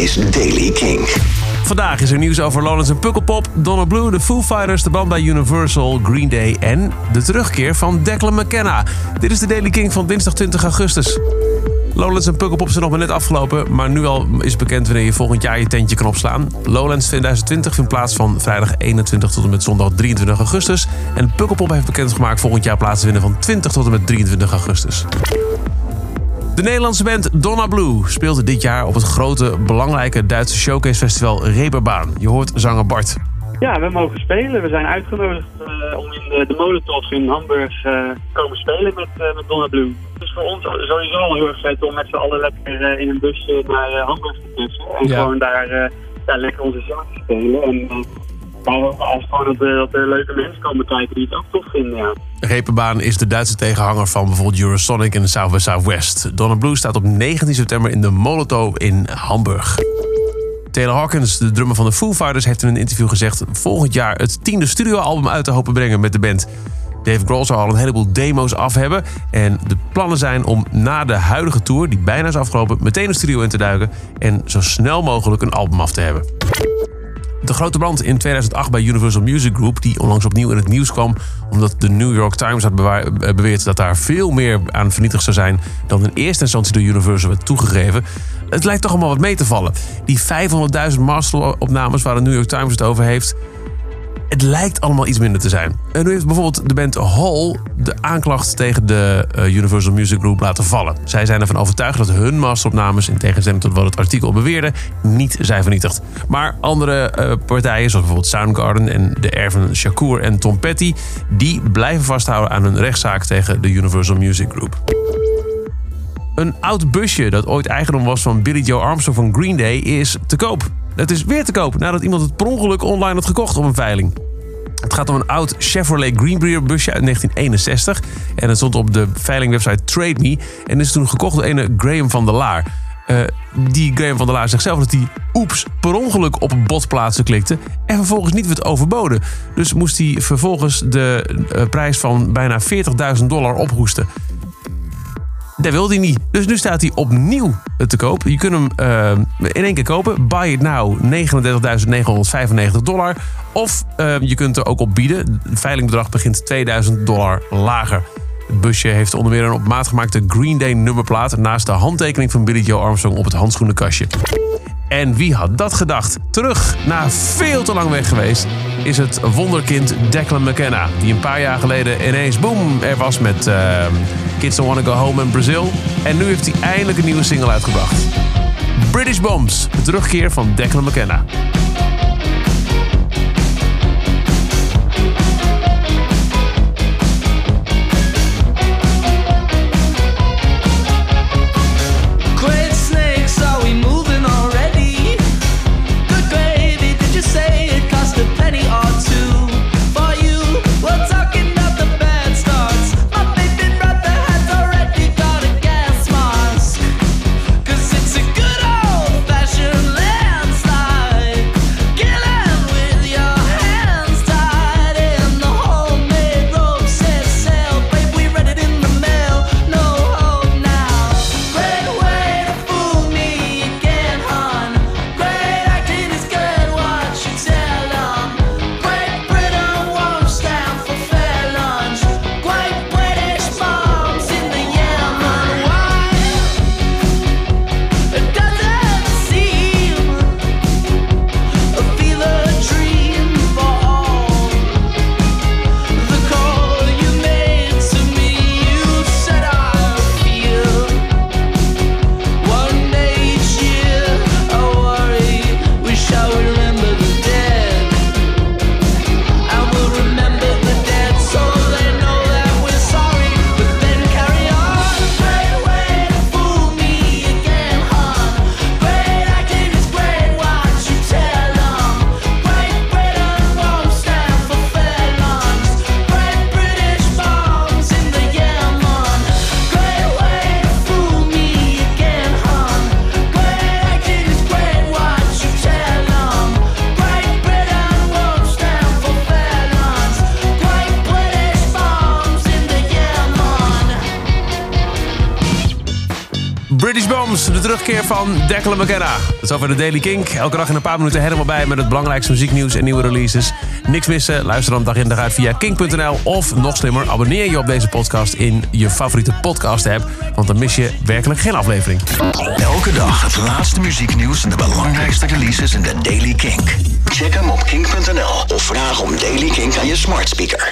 is Daily King. Vandaag is er nieuws over Lawrence en Pukkelpop, Donna Blue, de Foo Fighters, de band bij Universal, Green Day en de terugkeer van Declan McKenna. Dit is de Daily King van dinsdag 20 augustus. Lowlands en Pukkelpop zijn nog maar net afgelopen, maar nu al is bekend wanneer je volgend jaar je tentje kan opslaan. Lowlands 2020 vindt plaats van vrijdag 21 tot en met zondag 23 augustus. En Pukkelpop heeft bekendgemaakt volgend jaar plaats vinden van 20 tot en met 23 augustus. De Nederlandse band Donna Blue speelt dit jaar op het grote, belangrijke Duitse showcase-festival Reeperbaan. Je hoort zanger Bart. Ja, we mogen spelen. We zijn uitgenodigd uh, om in de, de Molotov in Hamburg uh, te komen spelen met, uh, met Donna Blue. Het is voor ons sowieso al heel erg vet om met z'n allen lekker in een busje naar Hamburg te tussen. En ja. gewoon daar, daar lekker onze show te spelen. En, als gewoon dat, dat er leuke mensen komen kijken die het ook tof vinden, ja. Reeperbaan is de Duitse tegenhanger van bijvoorbeeld Eurosonic en South by Southwest. Donna Blue staat op 19 september in de Molotov in Hamburg. Taylor Hawkins, de drummer van de Foo Fighters, heeft in een interview gezegd... volgend jaar het tiende studioalbum uit te hopen brengen met de band. Dave Grohl zal al een heleboel demo's af hebben. En de plannen zijn om na de huidige tour, die bijna is afgelopen... meteen de studio in te duiken en zo snel mogelijk een album af te hebben. De grote brand in 2008 bij Universal Music Group, die onlangs opnieuw in het nieuws kwam, omdat de New York Times had beweerd dat daar veel meer aan vernietigd zou zijn dan in eerste instantie door Universal werd toegegeven. Het lijkt toch allemaal wat mee te vallen. Die 500.000 masteropnames waar de New York Times het over heeft, het lijkt allemaal iets minder te zijn. En nu heeft bijvoorbeeld de band Hall de aanklacht tegen de uh, Universal Music Group laten vallen. Zij zijn ervan overtuigd dat hun masteropnames, in tegenstelling tot wat het artikel beweerde, niet zijn vernietigd. Maar andere uh, partijen, zoals bijvoorbeeld Soundgarden en de erven Shakur en Tom Petty, die blijven vasthouden aan hun rechtszaak tegen de Universal Music Group. Een oud busje dat ooit eigendom was van Billy Joe Armstrong van Green Day is te koop. Het is weer te koop nadat iemand het per ongeluk online had gekocht op een veiling. Het gaat om een oud Chevrolet Greenbrier busje uit 1961. En het stond op de veilingwebsite Trade Me. En is toen gekocht door een Graham van der Laar. Uh, die Graham van der Laar zegt zelf dat hij oeps per ongeluk op botplaatsen klikte. En vervolgens niet werd overboden. Dus moest hij vervolgens de uh, prijs van bijna 40.000 dollar ophoesten. Dat wilde hij niet. Dus nu staat hij opnieuw te koop. Je kunt hem uh, in één keer kopen. Buy it now, 39.995 dollar. Of uh, je kunt er ook op bieden. Het veilingbedrag begint 2000 dollar lager. Het busje heeft onder meer een op maat gemaakte Green Day nummerplaat... naast de handtekening van Billy Joe Armstrong op het handschoenenkastje. En wie had dat gedacht? Terug, na veel te lang weg geweest, is het wonderkind Declan McKenna. Die een paar jaar geleden ineens, boom, er was met uh, Kids Don't Wanna Go Home in Brazil. En nu heeft hij eindelijk een nieuwe single uitgebracht. British Bombs, de terugkeer van Declan McKenna. Terugkeer van Declan McKenna. Dat is over de Daily Kink. Elke dag in een paar minuten helemaal bij met het belangrijkste muzieknieuws en nieuwe releases. Niks missen, luister dan dag in dag uit via kink.nl. Of nog slimmer, abonneer je op deze podcast in je favoriete podcast app. Want dan mis je werkelijk geen aflevering. Elke dag het laatste muzieknieuws en de belangrijkste releases in de Daily Kink. Check hem op kink.nl of vraag om Daily Kink aan je smart speaker.